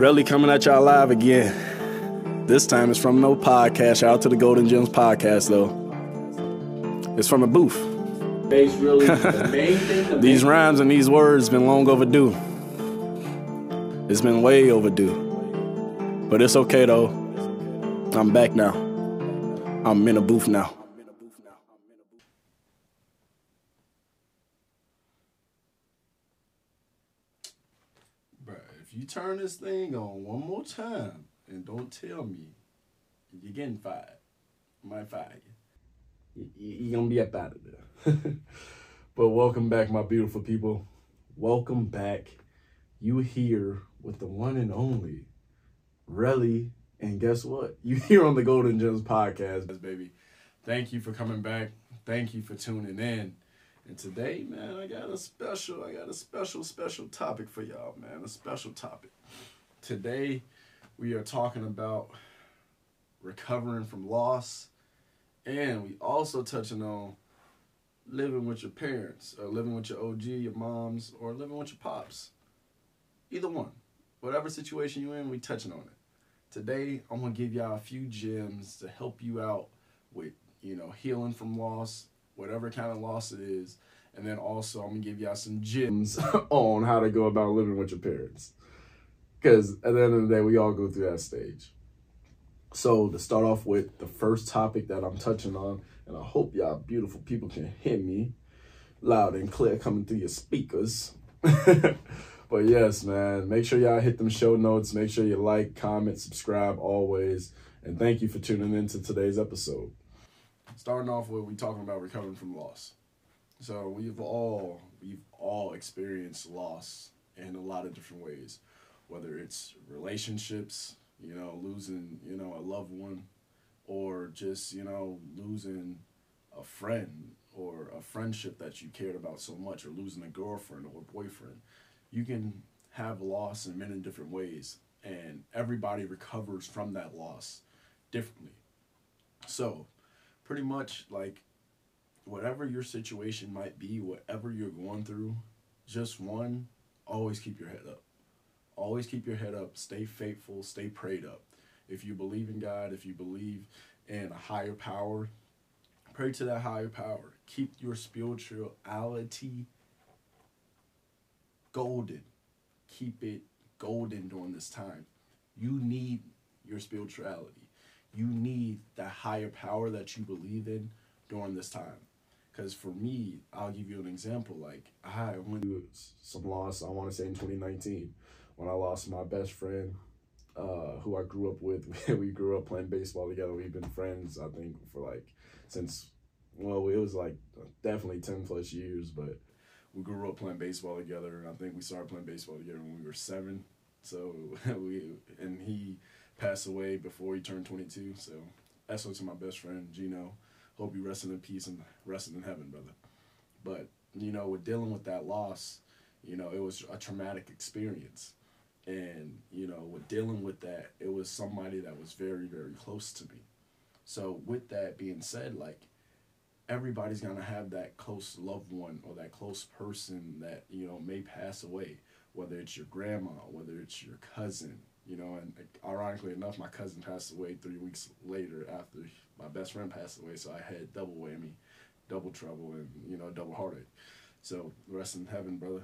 Relly coming at y'all live again. This time it's from no podcast. Shout out to the Golden Gems podcast though. It's from a booth. Base really the main thing. The These main, rhymes and these words been long overdue. It's been way overdue. But it's okay though. I'm back now. I'm in a booth now. Bruh, if you turn this thing on one more time and don't tell me, you're getting fired. I might fire you. You- you- You're gonna be up out of there. but welcome back, my beautiful people. Welcome back. You here with the one and only Relly. And guess what? You here on the Golden Gems podcast, baby. Thank you for coming back. Thank you for tuning in. And today, man, I got a special, I got a special, special topic for y'all, man. A special topic. Today, we are talking about recovering from loss, and we also touching on living with your parents, or living with your OG, your moms, or living with your pops. Either one, whatever situation you're in, we touching on it. Today, I'm gonna give y'all a few gems to help you out with, you know, healing from loss, whatever kind of loss it is. And then also, I'm gonna give y'all some gems on how to go about living with your parents. Because at the end of the day, we all go through that stage. So, to start off with, the first topic that I'm touching on, and I hope y'all beautiful people can hear me loud and clear coming through your speakers. but yes, man, make sure y'all hit them show notes. Make sure you like, comment, subscribe always. And thank you for tuning in to today's episode. Starting off with we talking about recovering from loss. So we've all we've all experienced loss in a lot of different ways, whether it's relationships, you know, losing you know a loved one, or just you know losing a friend or a friendship that you cared about so much, or losing a girlfriend or boyfriend. You can have loss in many different ways, and everybody recovers from that loss differently. So, pretty much like whatever your situation might be, whatever you're going through, just one, always keep your head up. Always keep your head up. Stay faithful. Stay prayed up. If you believe in God, if you believe in a higher power, pray to that higher power. Keep your spirituality golden. Keep it golden during this time. You need your spirituality. You need that higher power that you believe in during this time. Because for me, I'll give you an example. Like, I went through some loss, I want to say in 2019, when I lost my best friend, uh, who I grew up with. we grew up playing baseball together. We've been friends, I think, for like, since, well, it was like definitely 10 plus years, but we grew up playing baseball together. I think we started playing baseball together when we were seven. So we, and he passed away before he turned 22. So that's to my best friend, Gino. Hope you resting in peace and resting in heaven, brother. But, you know, with dealing with that loss, you know, it was a traumatic experience. And, you know, with dealing with that, it was somebody that was very, very close to me. So, with that being said, like, everybody's going to have that close loved one or that close person that, you know, may pass away, whether it's your grandma, whether it's your cousin, you know, and ironically enough, my cousin passed away three weeks later after my best friend passed away, so I had double whammy, double trouble, and you know, double heartache. So rest in heaven, brother.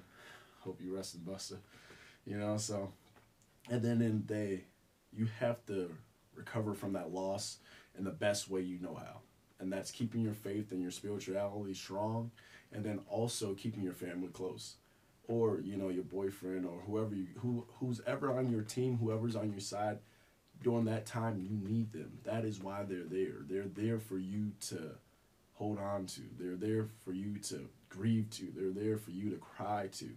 Hope you rest in Buster. You know, so at the end of the day, you have to recover from that loss in the best way you know how, and that's keeping your faith and your spirituality strong, and then also keeping your family close or you know your boyfriend or whoever you who who's ever on your team whoever's on your side during that time you need them. That is why they're there. They're there for you to hold on to. They're there for you to grieve to. They're there for you to cry to.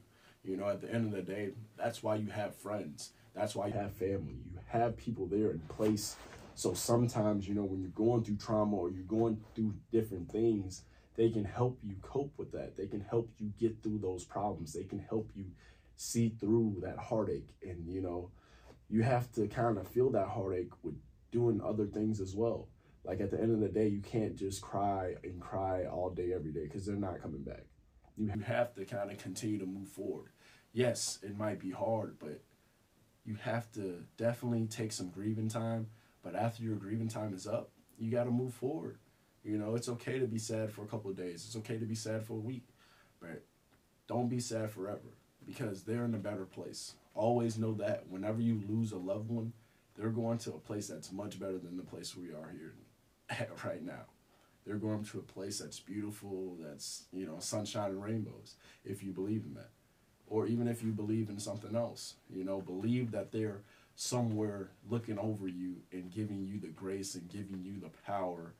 You know at the end of the day that's why you have friends. That's why you have family. You have people there in place. So sometimes you know when you're going through trauma or you're going through different things they can help you cope with that. They can help you get through those problems. They can help you see through that heartache. And, you know, you have to kind of feel that heartache with doing other things as well. Like at the end of the day, you can't just cry and cry all day, every day, because they're not coming back. You have to kind of continue to move forward. Yes, it might be hard, but you have to definitely take some grieving time. But after your grieving time is up, you got to move forward. You know, it's okay to be sad for a couple of days. It's okay to be sad for a week, but don't be sad forever because they're in a better place. Always know that whenever you lose a loved one, they're going to a place that's much better than the place we are here at right now. They're going to a place that's beautiful, that's, you know, sunshine and rainbows, if you believe in that. Or even if you believe in something else, you know, believe that they're somewhere looking over you and giving you the grace and giving you the power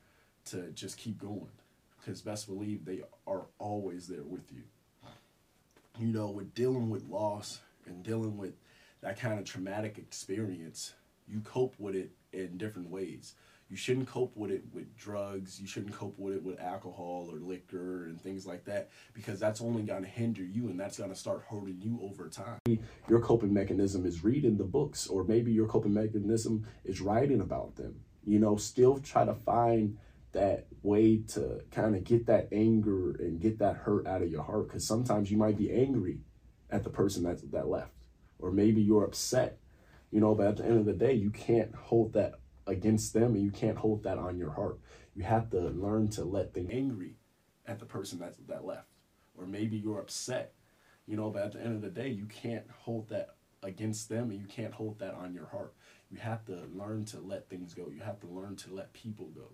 to just keep going. Because best believe they are always there with you. You know, with dealing with loss and dealing with that kind of traumatic experience, you cope with it in different ways. You shouldn't cope with it with drugs. You shouldn't cope with it with alcohol or liquor and things like that because that's only going to hinder you and that's going to start hurting you over time. Your coping mechanism is reading the books, or maybe your coping mechanism is writing about them. You know, still try to find that way to kind of get that anger and get that hurt out of your heart because sometimes you might be angry at the person that that left or maybe you're upset you know but at the end of the day you can't hold that against them and you can't hold that on your heart. You have to learn to let them angry at the person that that left or maybe you're upset you know but at the end of the day you can't hold that against them and you can't hold that on your heart. You have to learn to let things go. You have to learn to let people go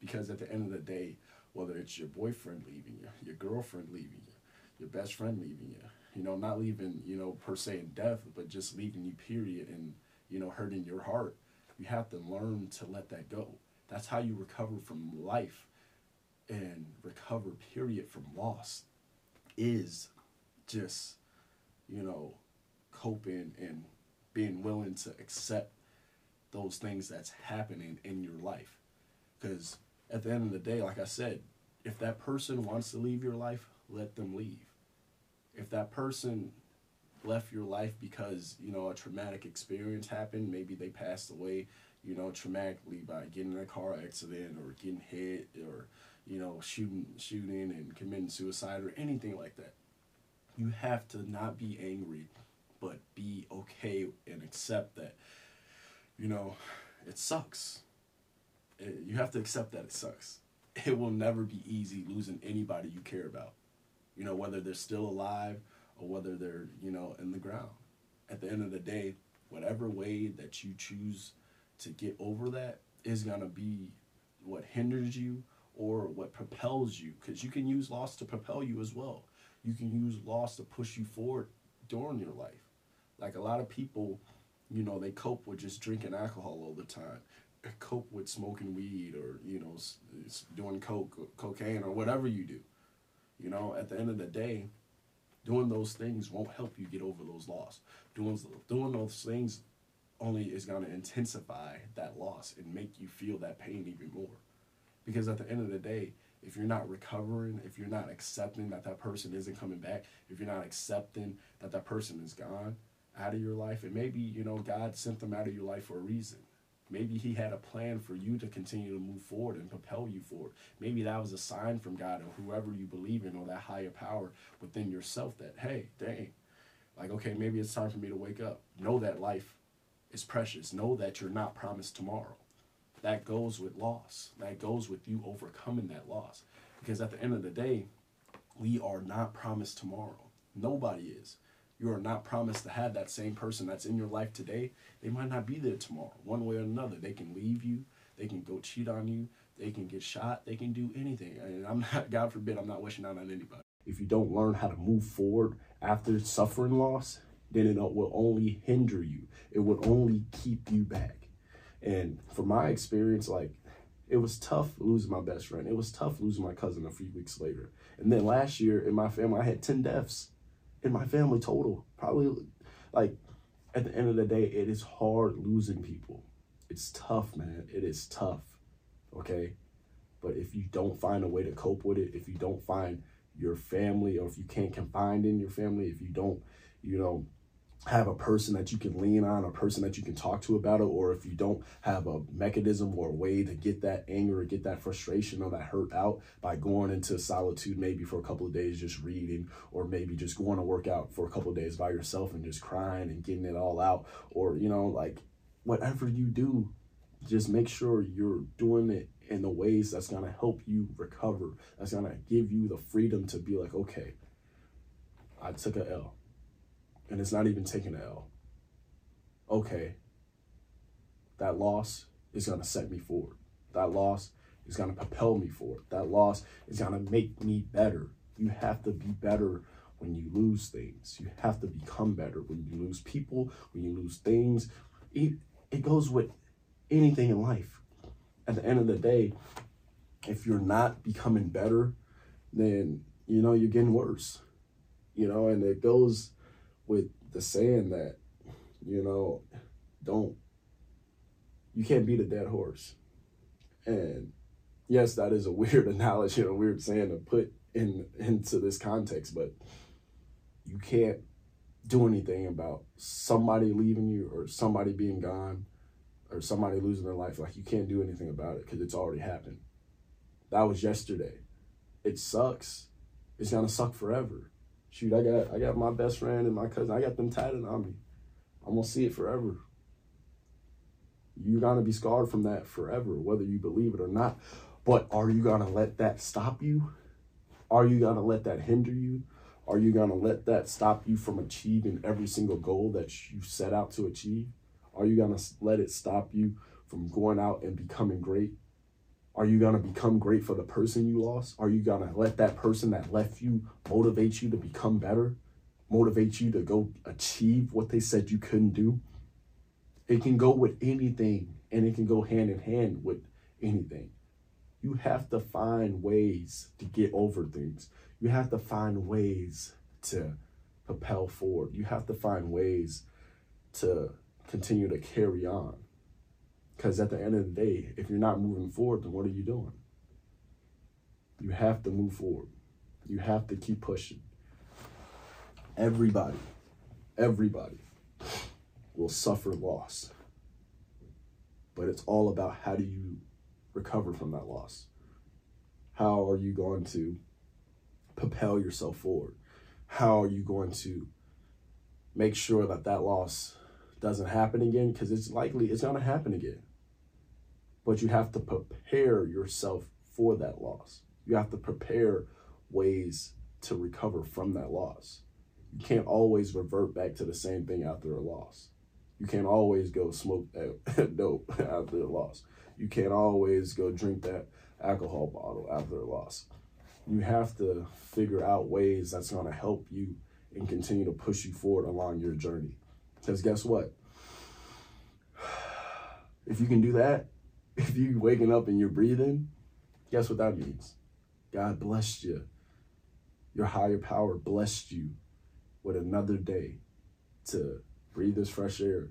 because at the end of the day, whether it's your boyfriend leaving you, your girlfriend leaving you, your best friend leaving you, you know, not leaving, you know, per se in death, but just leaving you, period, and, you know, hurting your heart, you have to learn to let that go. That's how you recover from life and recover, period, from loss is just, you know, coping and being willing to accept those things that's happening in your life. Because at the end of the day, like I said, if that person wants to leave your life, let them leave. If that person left your life because, you know, a traumatic experience happened, maybe they passed away, you know, traumatically by getting in a car accident or getting hit or, you know, shooting shooting and committing suicide or anything like that. You have to not be angry, but be okay and accept that, you know, it sucks you have to accept that it sucks. It will never be easy losing anybody you care about. You know, whether they're still alive or whether they're, you know, in the ground. At the end of the day, whatever way that you choose to get over that is going to be what hinders you or what propels you because you can use loss to propel you as well. You can use loss to push you forward during your life. Like a lot of people, you know, they cope with just drinking alcohol all the time cope with smoking weed or you know doing coke cocaine or whatever you do. You know at the end of the day doing those things won't help you get over those loss. Doing doing those things only is going to intensify that loss and make you feel that pain even more. Because at the end of the day if you're not recovering if you're not accepting that that person isn't coming back if you're not accepting that that person is gone out of your life and maybe you know god sent them out of your life for a reason Maybe he had a plan for you to continue to move forward and propel you forward. Maybe that was a sign from God or whoever you believe in or that higher power within yourself that, hey, dang, like, okay, maybe it's time for me to wake up. Know that life is precious. Know that you're not promised tomorrow. That goes with loss. That goes with you overcoming that loss. Because at the end of the day, we are not promised tomorrow. Nobody is you are not promised to have that same person that's in your life today. They might not be there tomorrow, one way or another. They can leave you, they can go cheat on you, they can get shot, they can do anything. And I'm not, God forbid, I'm not wishing that on anybody. If you don't learn how to move forward after suffering loss, then it will only hinder you. It will only keep you back. And from my experience, like it was tough losing my best friend. It was tough losing my cousin a few weeks later. And then last year in my family, I had 10 deaths in my family total. Probably like at the end of the day, it is hard losing people. It's tough, man. It is tough. Okay. But if you don't find a way to cope with it, if you don't find your family, or if you can't confine in your family, if you don't, you know, have a person that you can lean on, a person that you can talk to about it, or if you don't have a mechanism or a way to get that anger or get that frustration or that hurt out by going into solitude maybe for a couple of days just reading, or maybe just going to work out for a couple of days by yourself and just crying and getting it all out, or you know, like whatever you do, just make sure you're doing it in the ways that's gonna help you recover, that's gonna give you the freedom to be like, okay, I took a L and it's not even taking an L. Okay, that loss is going to set me forward. That loss is going to propel me forward. That loss is going to make me better. You have to be better when you lose things. You have to become better when you lose people, when you lose things. It, it goes with anything in life. At the end of the day, if you're not becoming better, then you know you're getting worse. You know, and it goes with the saying that, you know, don't, you can't beat a dead horse. And yes, that is a weird analogy, a weird saying to put in into this context, but you can't do anything about somebody leaving you or somebody being gone or somebody losing their life. Like you can't do anything about it because it's already happened. That was yesterday. It sucks. It's gonna suck forever shoot, I got I got my best friend and my cousin. I got them tatted on me. I'm gonna see it forever. You're gonna be scarred from that forever, whether you believe it or not. But are you gonna let that stop you? Are you gonna let that hinder you? Are you gonna let that stop you from achieving every single goal that you set out to achieve? Are you gonna let it stop you from going out and becoming great? Are you going to become great for the person you lost? Are you going to let that person that left you motivate you to become better? Motivate you to go achieve what they said you couldn't do? It can go with anything and it can go hand in hand with anything. You have to find ways to get over things. You have to find ways to propel forward. You have to find ways to continue to carry on. Because at the end of the day, if you're not moving forward, then what are you doing? You have to move forward. You have to keep pushing. Everybody, everybody will suffer loss. But it's all about how do you recover from that loss? How are you going to propel yourself forward? How are you going to make sure that that loss doesn't happen again? Because it's likely it's going to happen again but you have to prepare yourself for that loss. You have to prepare ways to recover from that loss. You can't always revert back to the same thing after a loss. You can't always go smoke that dope after a loss. You can't always go drink that alcohol bottle after a loss. You have to figure out ways that's going to help you and continue to push you forward along your journey. Because guess what? If you can do that, if you waking up and you're breathing, guess what that means? God blessed you. Your higher power blessed you with another day to breathe this fresh air,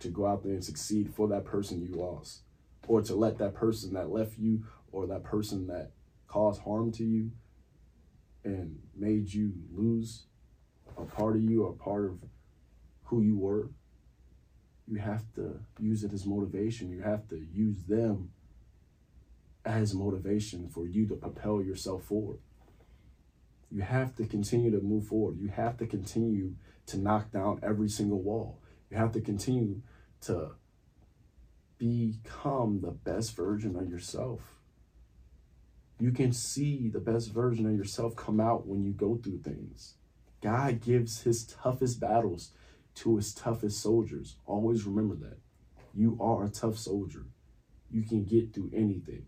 to go out there and succeed for that person you lost, or to let that person that left you or that person that caused harm to you and made you lose a part of you, a part of who you were you have to use it as motivation. You have to use them as motivation for you to propel yourself forward. You have to continue to move forward. You have to continue to knock down every single wall. You have to continue to become the best version of yourself. You can see the best version of yourself come out when you go through things. God gives his toughest battles to his toughest soldiers. Always remember that. You are a tough soldier. You can get through anything.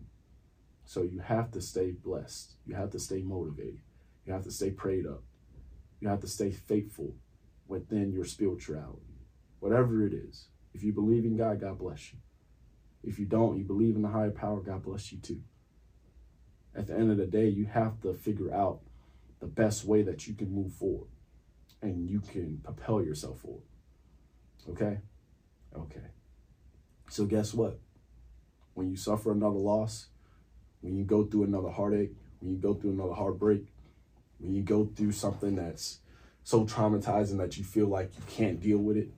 So you have to stay blessed. You have to stay motivated. You have to stay prayed up. You have to stay faithful within your spirituality. Whatever it is. If you believe in God, God bless you. If you don't, you believe in the higher power, God bless you too. At the end of the day, you have to figure out the best way that you can move forward and you can propel yourself forward. Okay? Okay. So, guess what? When you suffer another loss, when you go through another heartache, when you go through another heartbreak, when you go through something that's so traumatizing that you feel like you can't deal with it,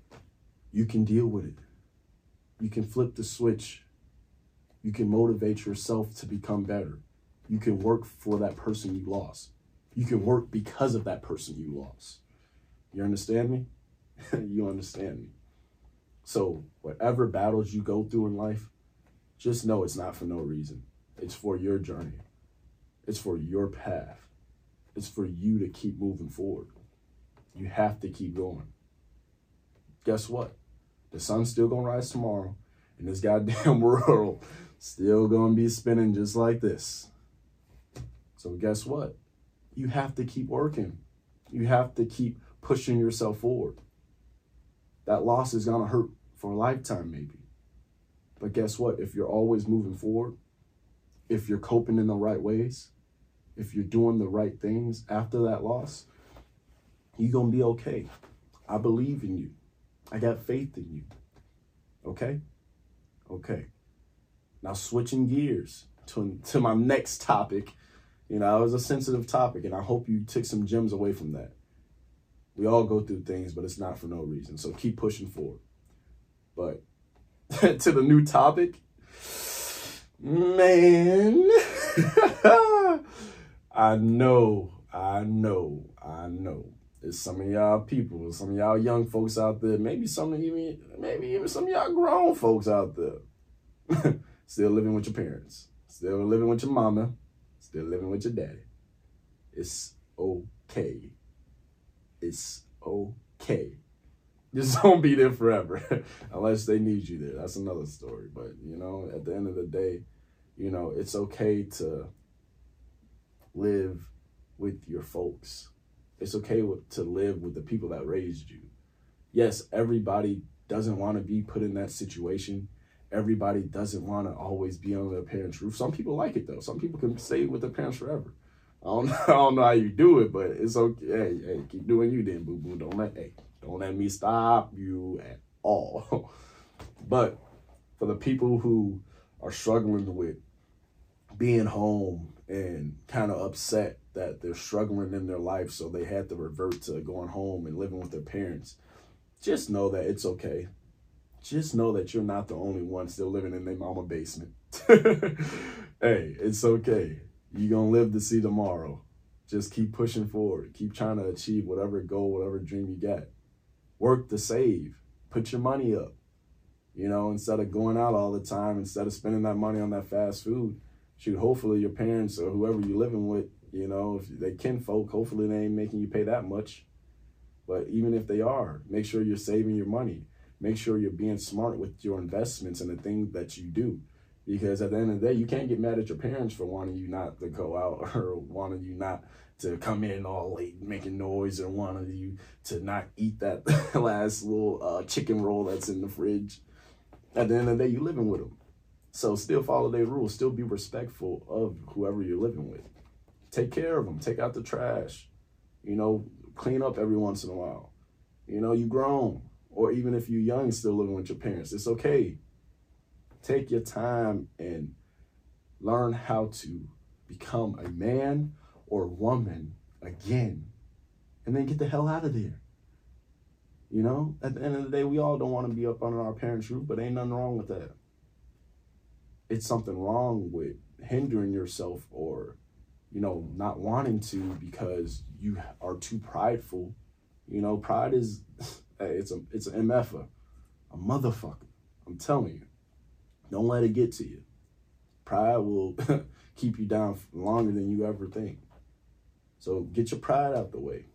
you can deal with it. You can flip the switch. You can motivate yourself to become better. You can work for that person you lost. You can work because of that person you lost. You understand me? you understand me. So, whatever battles you go through in life, just know it's not for no reason. It's for your journey, it's for your path, it's for you to keep moving forward. You have to keep going. Guess what? The sun's still gonna rise tomorrow, and this goddamn world still gonna be spinning just like this. So guess what? You have to keep working. You have to keep pushing yourself forward. That loss is gonna hurt for a lifetime, maybe. But guess what? If you're always moving forward, if you're coping in the right ways, if you're doing the right things after that loss, you're going to be okay. I believe in you. I got faith in you. Okay? Okay. Now, switching gears to, to my next topic. You know, it was a sensitive topic, and I hope you took some gems away from that. We all go through things, but it's not for no reason. So keep pushing forward. But to the new topic, man, I know, I know, I know it's some of y'all people, some of y'all young folks out there, maybe some of even maybe even some of y'all grown folks out there. still living with your parents, still living with your mama, still living with your daddy. It's okay. It's okay. Just don't be there forever unless they need you there. That's another story. But you know, at the end of the day, you know, it's okay to live with your folks it's okay to live with the people that raised you. Yes, everybody doesn't want to be put in that situation. Everybody doesn't want to always be under their parents' roof. Some people like it though. Some people can stay with their parents forever. I don't, know, I don't know how you do it, but it's okay. Hey, hey, keep doing you then, boo boo. Don't let hey, don't let me stop you at all. but for the people who are struggling with being home and kind of upset that they're struggling in their life, so they had to revert to going home and living with their parents. Just know that it's okay. Just know that you're not the only one still living in their mama basement. hey, it's okay. You're gonna live to see tomorrow. Just keep pushing forward. Keep trying to achieve whatever goal, whatever dream you got. Work to save. Put your money up. You know, instead of going out all the time, instead of spending that money on that fast food, shoot, hopefully your parents or whoever you're living with you know, if they kinfolk, hopefully they ain't making you pay that much. But even if they are, make sure you're saving your money. Make sure you're being smart with your investments and the things that you do. Because at the end of the day, you can't get mad at your parents for wanting you not to go out or wanting you not to come in all late making noise or wanting you to not eat that last little uh, chicken roll that's in the fridge. At the end of the day, you're living with them. So still follow their rules. Still be respectful of whoever you're living with take care of them. Take out the trash. You know, clean up every once in a while. You know, you grown, or even if you're young, still living with your parents, it's okay. Take your time and learn how to become a man or woman again, and then get the hell out of there. You know, at the end of the day, we all don't want to be up under our parents' roof, but ain't nothing wrong with that. It's something wrong with hindering yourself or you know, not wanting to because you are too prideful. You know, pride is it's a it's an MF a motherfucker. I'm telling you. Don't let it get to you. Pride will keep you down longer than you ever think. So get your pride out the way.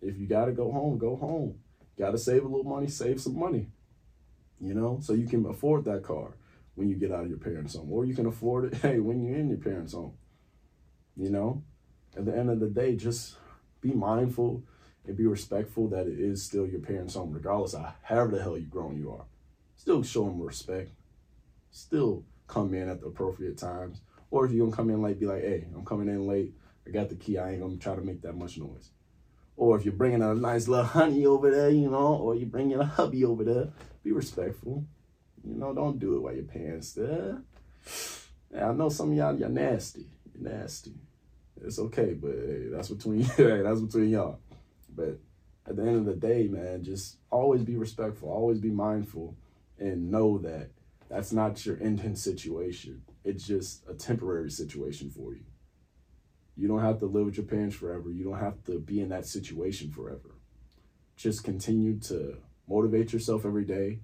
If you gotta go home, go home. Gotta save a little money, save some money. You know, so you can afford that car when you get out of your parents' home. Or you can afford it, hey, when you're in your parents' home. You know, at the end of the day, just be mindful and be respectful that it is still your parents' home, regardless of however the hell you grown you are. Still show them respect. Still come in at the appropriate times. Or if you're gonna come in late, be like, hey, I'm coming in late. I got the key. I ain't gonna try to make that much noise. Or if you're bringing a nice little honey over there, you know, or you're bringing a hubby over there, be respectful. You know, don't do it while your parents there. Yeah, I know some of y'all, you're nasty. You're nasty. It's okay, but hey, that's between hey, that's between y'all. But at the end of the day, man, just always be respectful, always be mindful, and know that that's not your intense situation. It's just a temporary situation for you. You don't have to live with your parents forever. You don't have to be in that situation forever. Just continue to motivate yourself every day,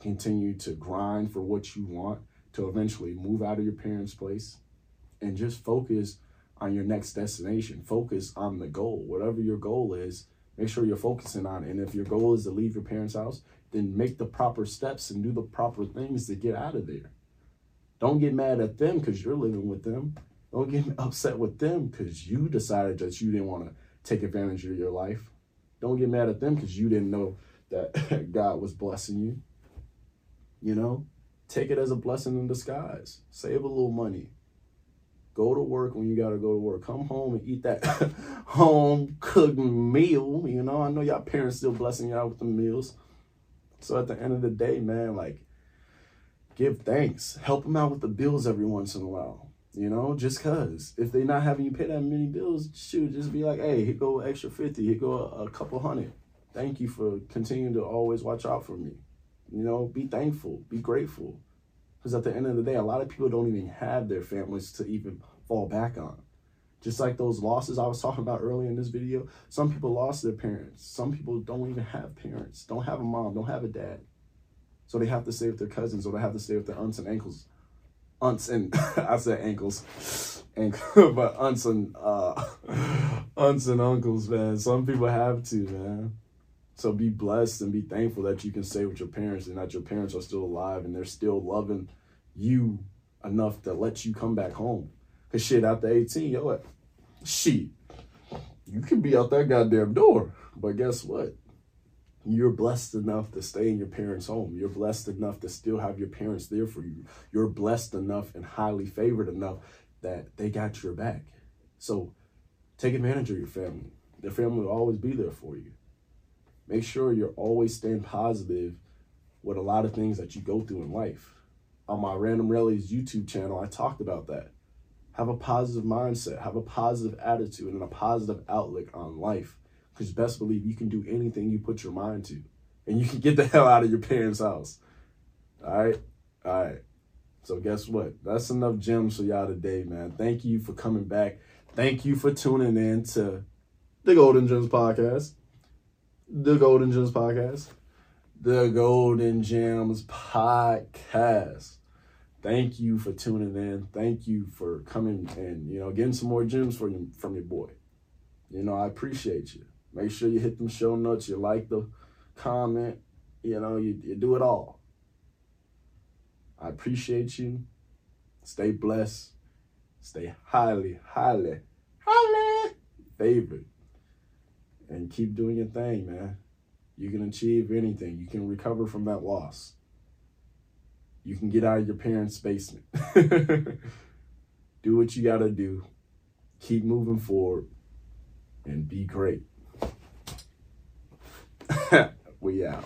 continue to grind for what you want to eventually move out of your parents' place, and just focus on your next destination. Focus on the goal. Whatever your goal is, make sure you're focusing on it. And if your goal is to leave your parents' house, then make the proper steps and do the proper things to get out of there. Don't get mad at them because you're living with them. Don't get upset with them because you decided that you didn't want to take advantage of your life. Don't get mad at them because you didn't know that God was blessing you. You know, take it as a blessing in disguise. Save a little money. Go to work when you got to go to work. Come home and eat that home cooked meal. You know, I know y'all parents still blessing y'all with the meals. So at the end of the day, man, like, give thanks. Help them out with the bills every once in a while. You know, just cause if they not having you pay that many bills, shoot, just be like, hey, here go extra fifty, here go a, a couple hundred. Thank you for continuing to always watch out for me. You know, be thankful, be grateful. Because at the end of the day, a lot of people don't even have their families to even fall back on. Just like those losses I was talking about earlier in this video, some people lost their parents. Some people don't even have parents, don't have a mom, don't have a dad. So they have to stay with their cousins or they have to stay with their aunts and uncles. Aunts and I said ankles, ankle, but aunts and uh, aunts and uncles, man. Some people have to, man. So be blessed and be thankful that you can stay with your parents and that your parents are still alive and they're still loving you enough to let you come back home. Cause shit, after 18, yo, Shit, you can be out that goddamn door. But guess what? You're blessed enough to stay in your parents' home. You're blessed enough to still have your parents there for you. You're blessed enough and highly favored enough that they got your back. So take advantage of your family. Their family will always be there for you. Make sure you're always staying positive with a lot of things that you go through in life. On my Random Rallies YouTube channel, I talked about that. Have a positive mindset, have a positive attitude, and a positive outlook on life. Because best believe you can do anything you put your mind to. And you can get the hell out of your parents' house. All right? All right. So guess what? That's enough gems for y'all today, man. Thank you for coming back. Thank you for tuning in to the Golden Gems Podcast. The Golden Gems Podcast. The Golden Gems Podcast. Thank you for tuning in. Thank you for coming and you know getting some more gems from you, from your boy. You know I appreciate you. Make sure you hit them show notes. You like the comment. You know you, you do it all. I appreciate you. Stay blessed. Stay highly, highly, highly favored. And keep doing your thing, man. You can achieve anything. You can recover from that loss. You can get out of your parents' basement. do what you got to do. Keep moving forward and be great. we out.